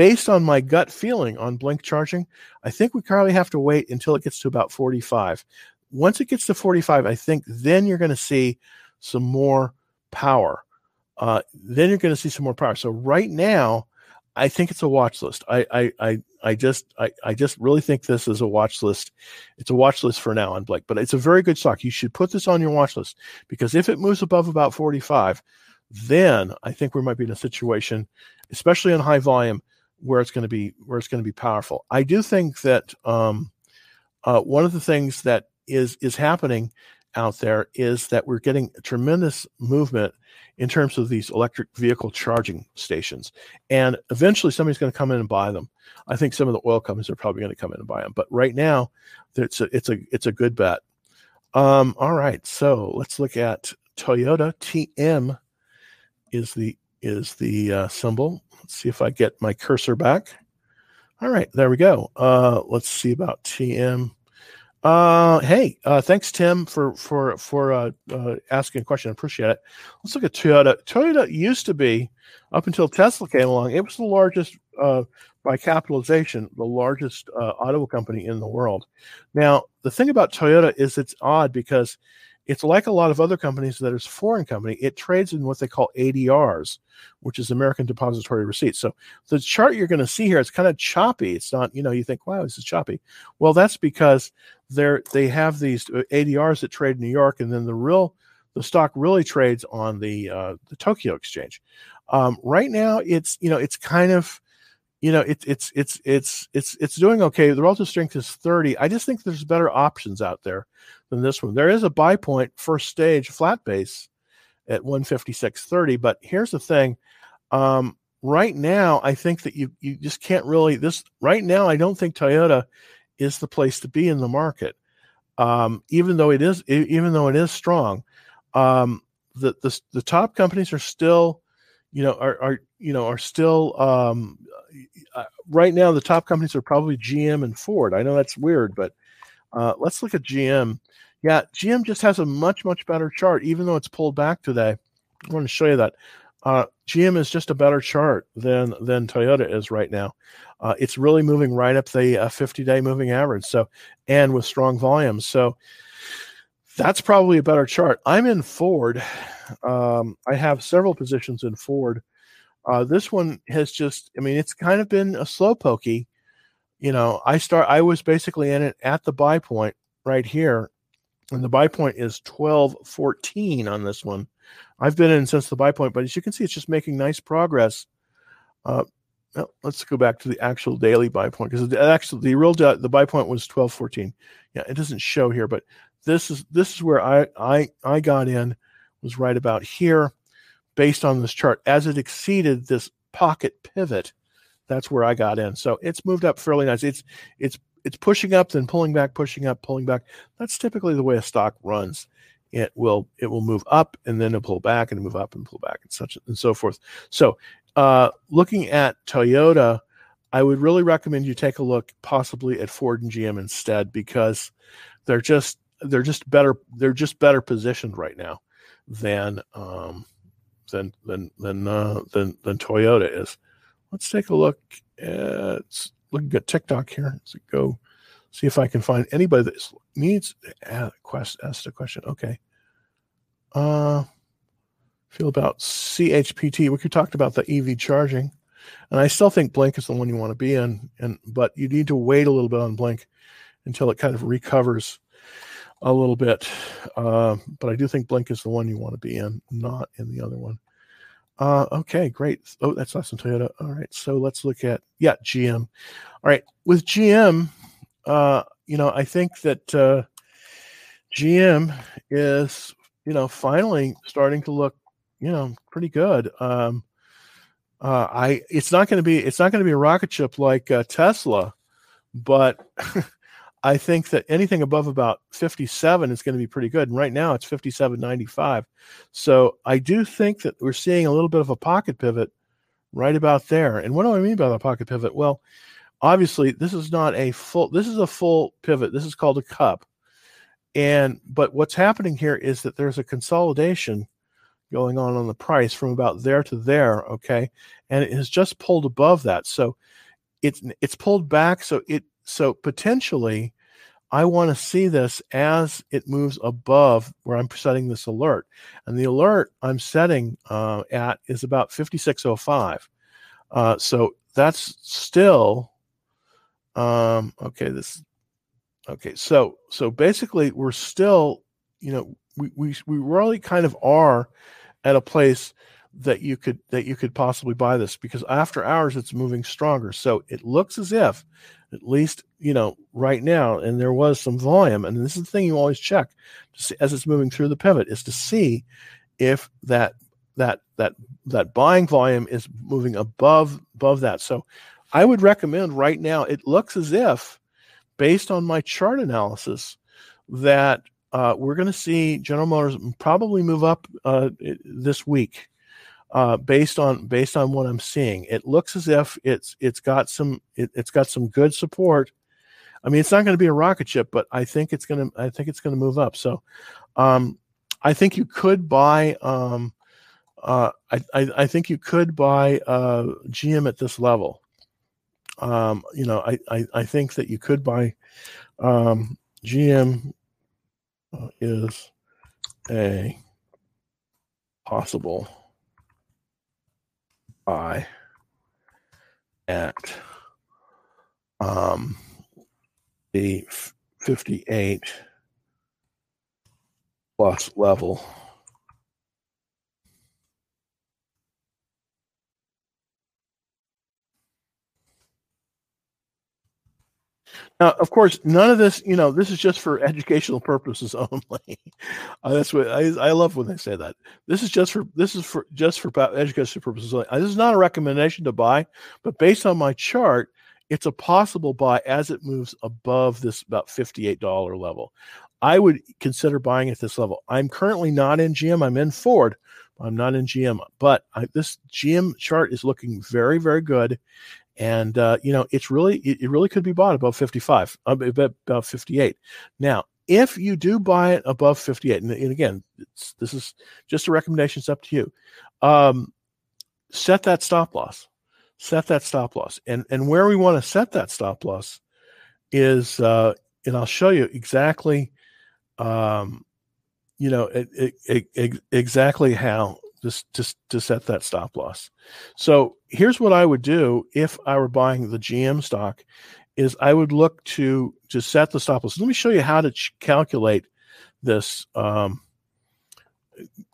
based on my gut feeling on blink charging, I think we probably have to wait until it gets to about 45. Once it gets to 45, I think then you're going to see some more power. Uh, then you're going to see some more power. So right now, I think it's a watch list. I I I, I just I, I just really think this is a watch list. It's a watch list for now on Blink, but it's a very good stock. You should put this on your watch list because if it moves above about 45, then I think we might be in a situation, especially on high volume, where it's going to be where it's going to be powerful. I do think that um, uh, one of the things that is is happening out there is that we're getting tremendous movement in terms of these electric vehicle charging stations. And eventually somebody's going to come in and buy them. I think some of the oil companies are probably going to come in and buy them. But right now, it's a it's a it's a good bet. Um, all right, so let's look at Toyota TM is the is the uh, symbol. Let's see if I get my cursor back. All right, there we go. Uh, let's see about TM. Uh, hey, uh, thanks, Tim, for for for uh, uh, asking a question. I appreciate it. Let's look at Toyota. Toyota used to be, up until Tesla came along, it was the largest uh, by capitalization, the largest uh, auto company in the world. Now, the thing about Toyota is it's odd because it's like a lot of other companies that is foreign company. It trades in what they call ADRs, which is American Depository Receipts. So the chart you're going to see here, it's kind of choppy. It's not, you know, you think, wow, this is choppy. Well, that's because they're they have these uh, ADRs that trade in New York, and then the real the stock really trades on the uh, the Tokyo Exchange. Um, right now, it's you know it's kind of you know it's it's it's it's it's it's doing okay. The relative strength is 30. I just think there's better options out there than this one. There is a buy point first stage flat base at 156.30, but here's the thing. Um, right now, I think that you you just can't really this right now. I don't think Toyota is the place to be in the market, um, even though it is even though it is strong. Um, the, the the top companies are still, you know, are, are you know are still um, uh, right now. The top companies are probably GM and Ford. I know that's weird, but uh, let's look at GM. Yeah, GM just has a much much better chart, even though it's pulled back today. I want to show you that. Uh, GM is just a better chart than than Toyota is right now. Uh, it's really moving right up the 50 day moving average. So, and with strong volumes. So, that's probably a better chart. I'm in Ford. Um, I have several positions in Ford. Uh, this one has just, I mean, it's kind of been a slow pokey. You know, I start, I was basically in it at the buy point right here, and the buy point is 1214 on this one. I've been in since the buy point, but as you can see, it's just making nice progress. Uh, well, let's go back to the actual daily buy point because actually the real the buy point was 1214. Yeah, it doesn't show here, but this is this is where I I I got in was right about here based on this chart. As it exceeded this pocket pivot that's where I got in. So it's moved up fairly nice. It's it's it's pushing up then pulling back pushing up pulling back. That's typically the way a stock runs. It will it will move up and then it'll pull back and move up and pull back and such and so forth. So uh looking at Toyota I would really recommend you take a look possibly at Ford and GM instead because they're just they're just better they're just better positioned right now than um, than than than uh, than than Toyota is. Let's take a look at looking at TikTok here. Let's go see if I can find anybody that needs to quest ask a question. Okay. Uh feel about CHPT. We could talk about the EV charging. And I still think Blink is the one you want to be in, and but you need to wait a little bit on Blink until it kind of recovers a little bit. Uh, but I do think Blink is the one you want to be in, not in the other one. Uh, okay, great. Oh, that's awesome, Toyota. All right, so let's look at yeah, GM. All right, with GM, uh, you know, I think that uh, GM is you know finally starting to look you know pretty good. Um, uh, I it's not going to be it's not going to be a rocket ship like uh, Tesla, but I think that anything above about 57 is going to be pretty good. And right now it's 57.95. So I do think that we're seeing a little bit of a pocket pivot right about there. And what do I mean by the pocket pivot? Well, obviously this is not a full this is a full pivot. This is called a cup. And but what's happening here is that there's a consolidation going on on the price from about there to there, okay? And it has just pulled above that. So it's it's pulled back so it so potentially, I want to see this as it moves above where I'm setting this alert. And the alert I'm setting uh, at is about 5605. Uh, so that's still, um, okay, this, okay, so, so basically we're still, you know, we, we, we really kind of are at a place that you could that you could possibly buy this because after hours it's moving stronger so it looks as if at least you know right now and there was some volume and this is the thing you always check see, as it's moving through the pivot is to see if that that that that buying volume is moving above above that. So i would recommend right now it looks as if based on my chart analysis that uh, we're going to see general motors probably move up uh, this week uh, based on based on what I'm seeing. It looks as if it's it's got some it, has got some good support. I mean, it's not going to be a rocket ship, but I think it's going to I think it's going to move up. So, um, I think you could buy. Um, uh, I, I, I think you could buy uh, GM at this level. Um, you know, I, I, I think that you could buy um, GM uh, is a possible buy at um, the 58 plus level. Now, of course, none of this, you know, this is just for educational purposes only. uh, that's what I, I love when they say that. This is just for this is for just for educational purposes only. Uh, this is not a recommendation to buy, but based on my chart, it's a possible buy as it moves above this about fifty-eight dollar level. I would consider buying at this level. I'm currently not in GM. I'm in Ford, I'm not in GM, but I, this GM chart is looking very, very good. And, uh, you know, it's really, it, it, really could be bought above 55, uh, about 58. Now, if you do buy it above 58, and, and again, this is just a recommendation, it's up to you. Um, set that stop loss. Set that stop loss. And, and where we want to set that stop loss is, uh, and I'll show you exactly um, you know, it, it, exactly how just to, to set that stop loss. So here's what I would do if I were buying the GM stock is I would look to to set the stop loss. Let me show you how to ch- calculate this um,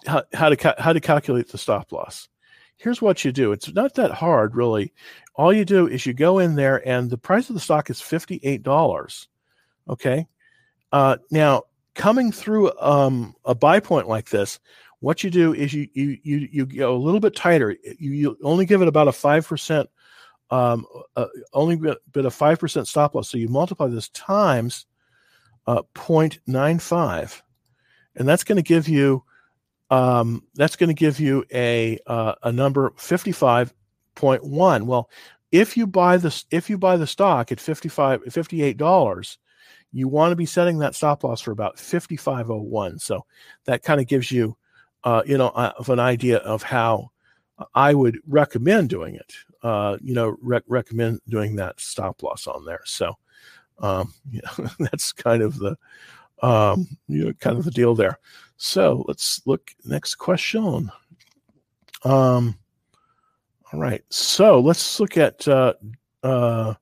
how, how to ca- how to calculate the stop loss. Here's what you do. It's not that hard really. All you do is you go in there and the price of the stock is $58. Okay? Uh, now coming through um, a buy point like this, what you do is you you you you go a little bit tighter. You, you only give it about a five percent, um, uh, only bit, a five percent stop loss. So you multiply this times uh, 0.95, and that's going to give you um, that's going to give you a uh, a number 55.1. Well, if you buy this if you buy the stock at 55 58 dollars you want to be setting that stop loss for about 5501 so that kind of gives you uh, you know uh, of an idea of how i would recommend doing it uh, you know rec- recommend doing that stop loss on there. So um, that's kind of the um, you know kind of the deal there. So let's look next question. Um all right. So let's look at uh, uh,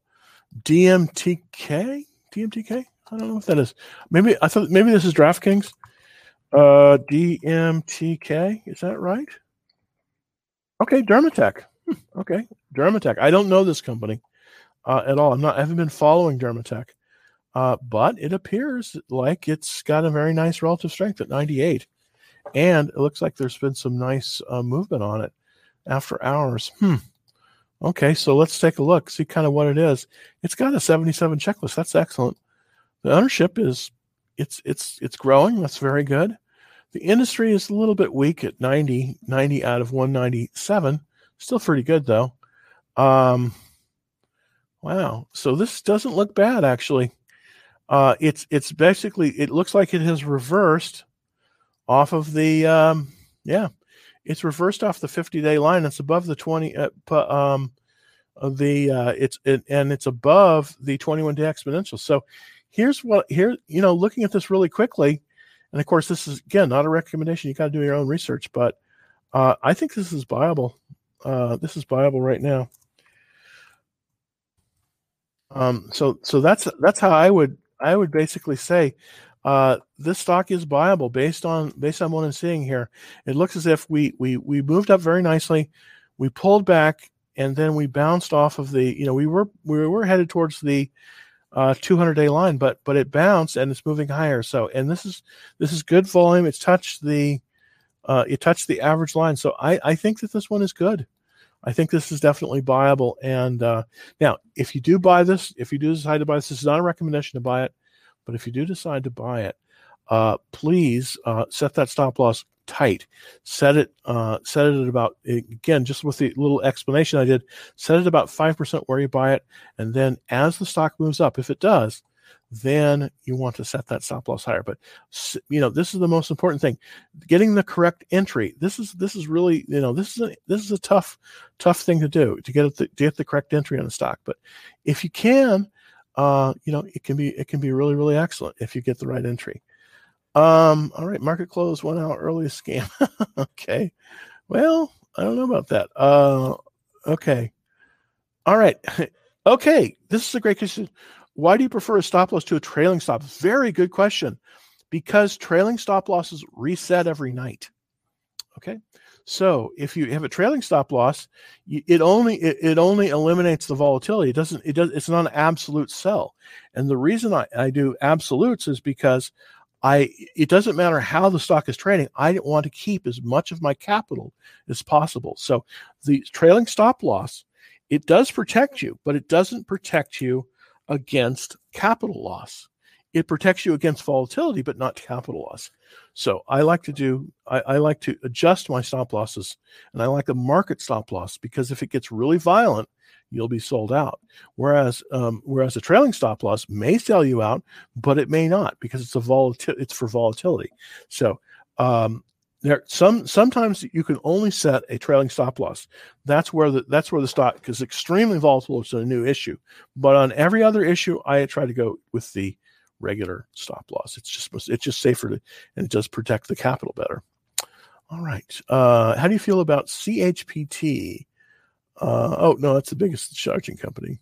dmtk dmtk I don't know what that is. Maybe I thought maybe this is DraftKings. Uh, DMTK. Is that right? Okay, Dermatech. Hmm, okay, Dermatech. I don't know this company uh, at all. I'm not. I haven't been following Dermatech, uh, but it appears like it's got a very nice relative strength at 98, and it looks like there's been some nice uh, movement on it after hours. Hmm. Okay, so let's take a look, see kind of what it is. It's got a 77 checklist. That's excellent. The ownership is it's it's it's growing. That's very good. The industry is a little bit weak at 90, 90 out of 197. Still pretty good though. Um, wow. So this doesn't look bad actually. Uh, it's it's basically it looks like it has reversed off of the um, yeah, it's reversed off the 50 day line. It's above the 20 uh, um, the uh, it's it, and it's above the 21 day exponential. So here's what here you know looking at this really quickly and of course this is again not a recommendation. You got to do your own research but uh, i think this is viable. Uh, this is viable right now. Um, so so that's that's how i would i would basically say uh, this stock is viable based on based on what i'm seeing here. It looks as if we we we moved up very nicely. We pulled back and then we bounced off of the you know we were we were headed towards the uh, 200 day line, but but it bounced and it's moving higher. So and this is this is good volume. It's touched the uh, it touched the average line. So I I think that this one is good. I think this is definitely buyable. And uh, now, if you do buy this, if you do decide to buy this, this is not a recommendation to buy it, but if you do decide to buy it, uh, please uh, set that stop loss tight. Set it, uh, set it at about again, just with the little explanation I did. Set it about five percent where you buy it, and then as the stock moves up, if it does, then you want to set that stop loss higher. But you know, this is the most important thing: getting the correct entry. This is this is really you know this is a, this is a tough tough thing to do to get the, to get the correct entry on the stock. But if you can, uh, you know, it can be it can be really really excellent if you get the right entry. Um, all right, market close one hour early scam. okay. Well, I don't know about that. Uh okay. All right. okay. This is a great question. Why do you prefer a stop loss to a trailing stop? Very good question. Because trailing stop losses reset every night. Okay. So if you have a trailing stop loss, it only it, it only eliminates the volatility. It doesn't. It does. It's not an absolute sell. And the reason I, I do absolutes is because I it doesn't matter how the stock is trading. I want to keep as much of my capital as possible. So the trailing stop loss, it does protect you, but it doesn't protect you against capital loss. It protects you against volatility, but not capital loss. So I like to do, I, I, like to adjust my stop losses and I like a market stop loss because if it gets really violent, you'll be sold out. Whereas, um, whereas a trailing stop loss may sell you out, but it may not because it's a volatility, it's for volatility. So, um, there some sometimes you can only set a trailing stop loss. That's where the that's where the stock is extremely volatile. It's a new issue, but on every other issue, I try to go with the regular stop loss. It's just it's just safer to, and it does protect the capital better. All right. Uh, how do you feel about CHPT? Uh, oh no, that's the biggest charging company.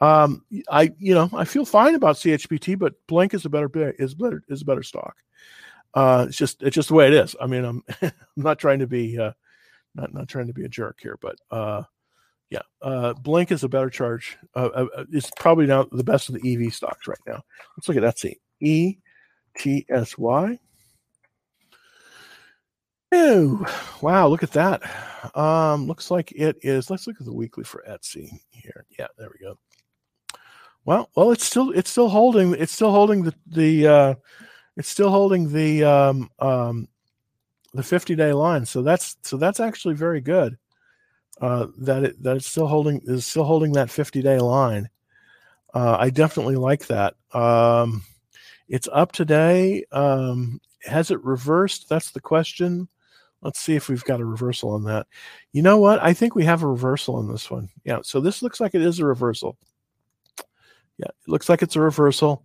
Um, I you know I feel fine about CHPT, but Blink is a better is better is a better stock. Uh, it's just it's just the way it is. I mean, I'm I'm not trying to be uh, not not trying to be a jerk here, but uh, yeah, uh, Blink is a better charge. Uh, uh, uh it's probably now the best of the EV stocks right now. Let's look at Etsy. E T S Y. Oh, wow! Look at that. Um, looks like it is. Let's look at the weekly for Etsy here. Yeah, there we go. Well, well, it's still it's still holding. It's still holding the the. Uh, it's still holding the um um the 50 day line. So that's so that's actually very good uh, that it that it's still holding is still holding that 50 day line. Uh, I definitely like that. Um, it's up today. Um, has it reversed? That's the question. Let's see if we've got a reversal on that. You know what? I think we have a reversal on this one. Yeah. So this looks like it is a reversal. Yeah, it looks like it's a reversal,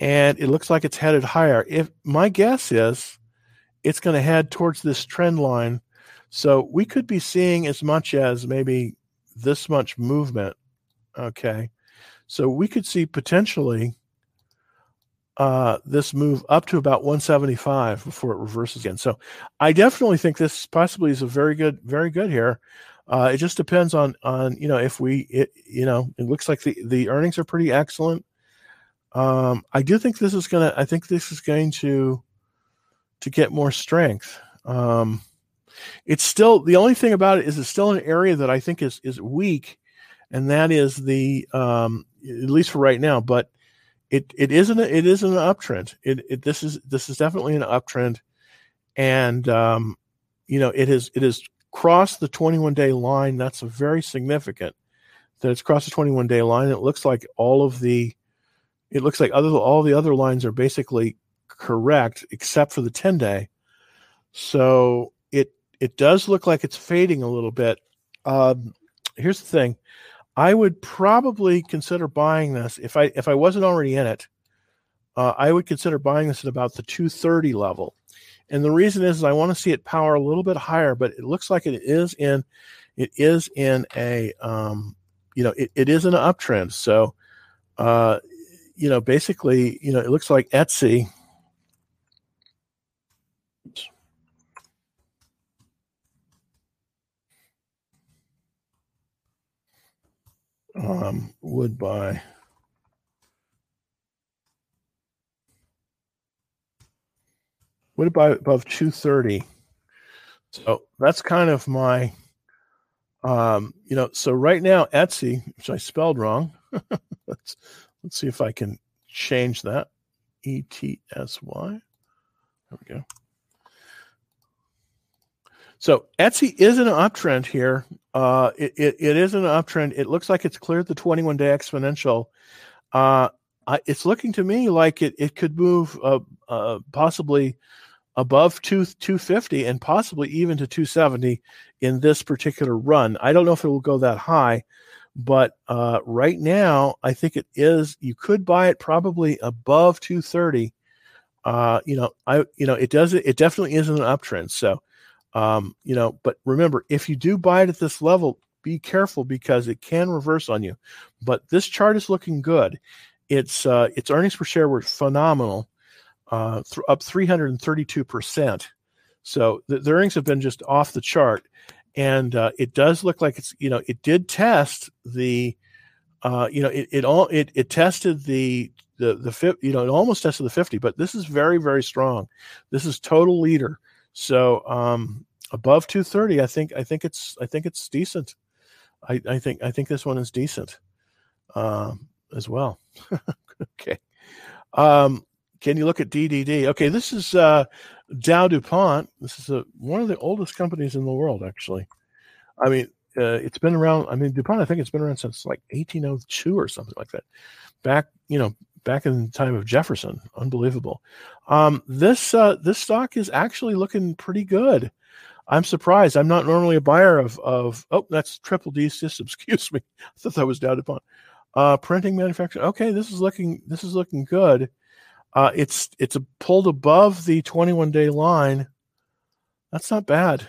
and it looks like it's headed higher. If my guess is, it's going to head towards this trend line so we could be seeing as much as maybe this much movement. Okay. So we could see potentially uh, this move up to about 175 before it reverses again. So I definitely think this possibly is a very good, very good here. Uh, it just depends on on you know if we it you know it looks like the the earnings are pretty excellent. Um, I do think this is gonna. I think this is going to to get more strength. Um, it's still the only thing about it is it's still an area that I think is is weak, and that is the um, at least for right now. But it it isn't a, it isn't an uptrend. It, it this is this is definitely an uptrend, and um, you know it has it has crossed the 21 day line. That's very significant that it's crossed the 21 day line. It looks like all of the it looks like other all the other lines are basically correct except for the 10 day. So it does look like it's fading a little bit. Um, here's the thing: I would probably consider buying this if I if I wasn't already in it. Uh, I would consider buying this at about the 230 level, and the reason is, is I want to see it power a little bit higher. But it looks like it is in it is in a um, you know it, it is in an uptrend. So uh, you know basically you know it looks like Etsy um, would buy. Would buy above 230 so that's kind of my um you know so right now etsy which i spelled wrong. Let's let's see if i can change that. E-t-s-y there we go. So Etsy is an uptrend here. Uh, it, it, it is an uptrend. It looks like it's cleared the 21 day exponential. Uh, I, it's looking to me like it, it could move uh, uh possibly above two, 250 and possibly even to 270 in this particular run. I don't know if it will go that high, but uh, right now I think it is. You could buy it probably above 230. Uh, you know, I you know it does it. It definitely is an uptrend. So um, you know, but remember, if you do buy it at this level, be careful because it can reverse on you. But this chart is looking good. Its uh, its earnings per share were phenomenal, uh, th- up 332 percent. So the, the, earnings have been just off the chart, and uh, it does look like it's you know it did test the, uh, you know it it all it it tested the the the you know it almost tested the 50, but this is very very strong. This is total leader. So um, above 230, I think I think it's I think it's decent. I, I think I think this one is decent um, as well. okay. Um, can you look at DDD? Okay, this is uh, Dow DuPont. This is a, one of the oldest companies in the world, actually. I mean, uh, it's been around. I mean, DuPont. I think it's been around since like 1802 or something like that. Back, you know, back in the time of Jefferson. Unbelievable. Um, this uh, this stock is actually looking pretty good. I'm surprised. I'm not normally a buyer of of. Oh, that's Triple D Systems. Excuse me. I thought that was Dow DuPont. Uh, printing manufacturer. Okay, this is looking this is looking good. Uh, it's it's pulled above the 21 day line. That's not bad.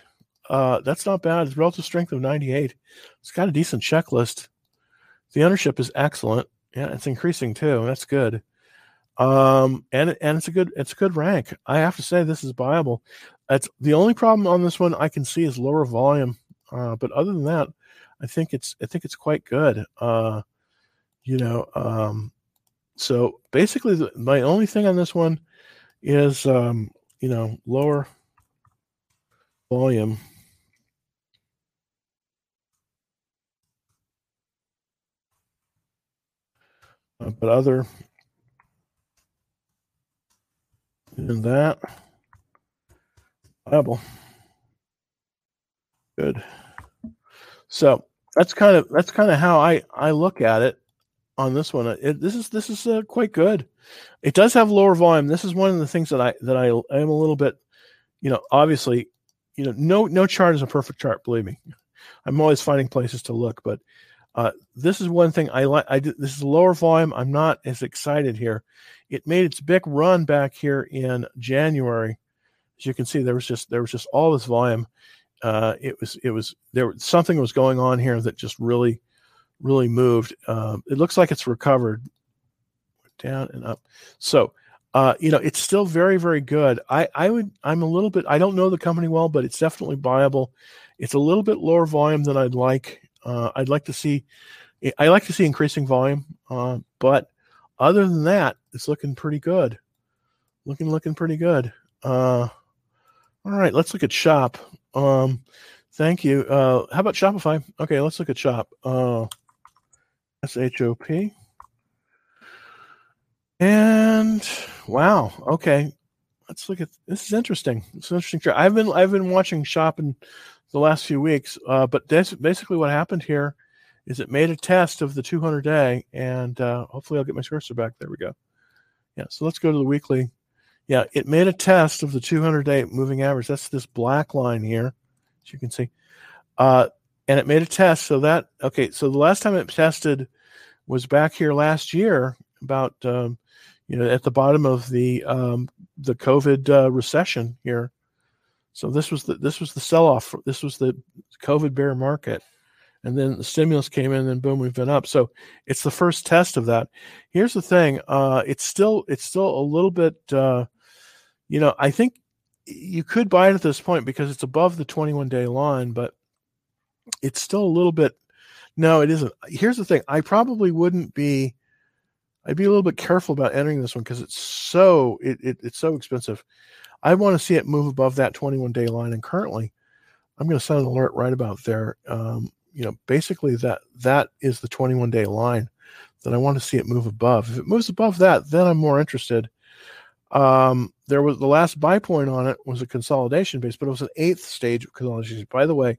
Uh, that's not bad. It's relative strength of 98. It's got a decent checklist. The ownership is excellent. Yeah, it's increasing too. That's good. Um, and and it's a good it's a good rank. I have to say this is viable. It's the only problem on this one I can see is lower volume. Uh, but other than that, I think it's I think it's quite good. Uh, you know, um, so basically, the, my only thing on this one is um, you know lower volume. Uh, but other than that, Bible. Good. So that's kind of that's kind of how I I look at it on this one. It, this is this is uh, quite good. It does have lower volume. This is one of the things that I that I, am a little bit, you know, obviously, you know, no no chart is a perfect chart. Believe me, I'm always finding places to look, but uh, this is one thing I like. I this is lower volume. I'm not as excited here. It made its big run back here in January. As you can see, there was just there was just all this volume. Uh, it was it was there something was going on here that just really really moved. Um, it looks like it's recovered down and up. So uh, you know, it's still very, very good. I, I would, I'm a little bit, I don't know the company well, but it's definitely viable. It's a little bit lower volume than I'd like. Uh, I'd like to see, I like to see increasing volume, uh, but other than that, it's looking pretty good. Looking, looking pretty good. Uh, all right, let's look at shop. Um, thank you. Uh, how about Shopify? Okay, let's look at shop. Uh, S H O P. And wow, okay. Let's look at this. Is interesting. It's an interesting. chart. I've been I've been watching shop in the last few weeks. Uh, but that's basically what happened here is it made a test of the 200 day, and uh, hopefully I'll get my cursor back. There we go. Yeah, so let's go to the weekly. Yeah, it made a test of the 200 day moving average. That's this black line here, as you can see. Uh, and it made a test. So that, okay, so the last time it tested was back here last year, about, um, you know, at the bottom of the um, the COVID uh, recession here. So this was the this was the sell off. This was the COVID bear market, and then the stimulus came in, and boom, we've been up. So it's the first test of that. Here's the thing: uh, it's still it's still a little bit. Uh, you know, I think you could buy it at this point because it's above the 21 day line, but it's still a little bit. No, it isn't. Here's the thing: I probably wouldn't be. I'd be a little bit careful about entering this one because it's so it, it it's so expensive. I want to see it move above that 21 day line. And currently, I'm going to set an alert right about there. Um, you know, basically that that is the 21 day line that I want to see it move above. If it moves above that, then I'm more interested. Um, there was the last buy point on it was a consolidation base, but it was an eighth stage of consolidation. By the way,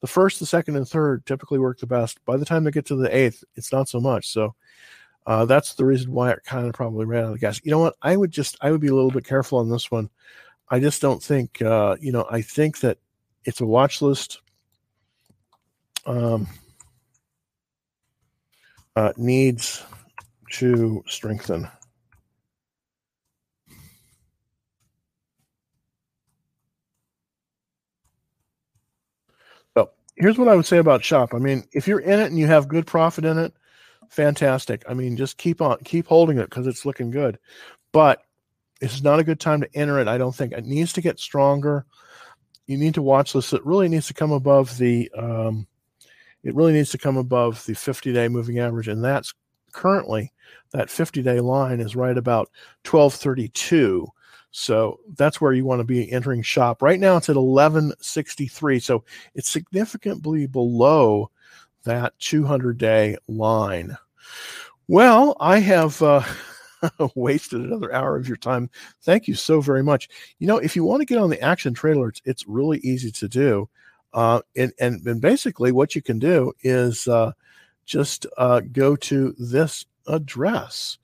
the first, the second, and third typically work the best. By the time they get to the eighth, it's not so much. So uh, that's the reason why it kind of probably ran out of gas. You know what? I would just I would be a little bit careful on this one. I just don't think uh, you know. I think that it's a watch list. Um, uh, needs to strengthen. Here's what I would say about shop. I mean, if you're in it and you have good profit in it, fantastic. I mean, just keep on, keep holding it because it's looking good. But is not a good time to enter it. I don't think it needs to get stronger. You need to watch this. It really needs to come above the. Um, it really needs to come above the 50-day moving average, and that's currently that 50-day line is right about 1232. So that's where you want to be entering shop. Right now it's at 1163. So it's significantly below that 200 day line. Well, I have uh, wasted another hour of your time. Thank you so very much. You know, if you want to get on the action trailer, it's, it's really easy to do. Uh, and, and, and basically, what you can do is uh, just uh, go to this address,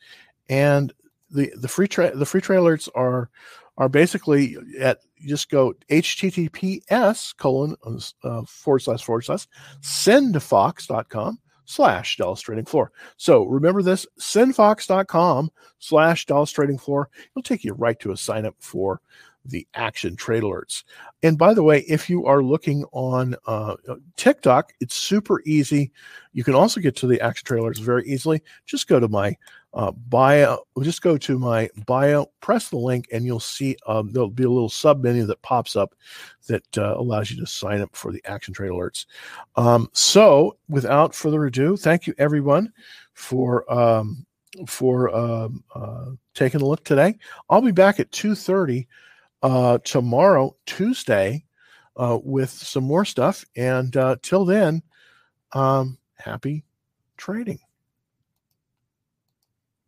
and the the free tra- the free trailers are are basically at just go https colon uh, forward slash forward slash sendfox.com slash Dallas Trading Floor. So remember this sendfox.com slash Dallas Trading Floor. It'll take you right to a sign up for the action trade alerts. And by the way, if you are looking on uh, TikTok, it's super easy. You can also get to the action trailers very easily. Just go to my uh, bio, just go to my bio, press the link, and you'll see um, there'll be a little sub menu that pops up that uh, allows you to sign up for the action trade alerts. Um, so, without further ado, thank you everyone for um, for um, uh, taking a look today. I'll be back at two thirty uh, tomorrow, Tuesday, uh, with some more stuff. And uh, till then, um, happy trading.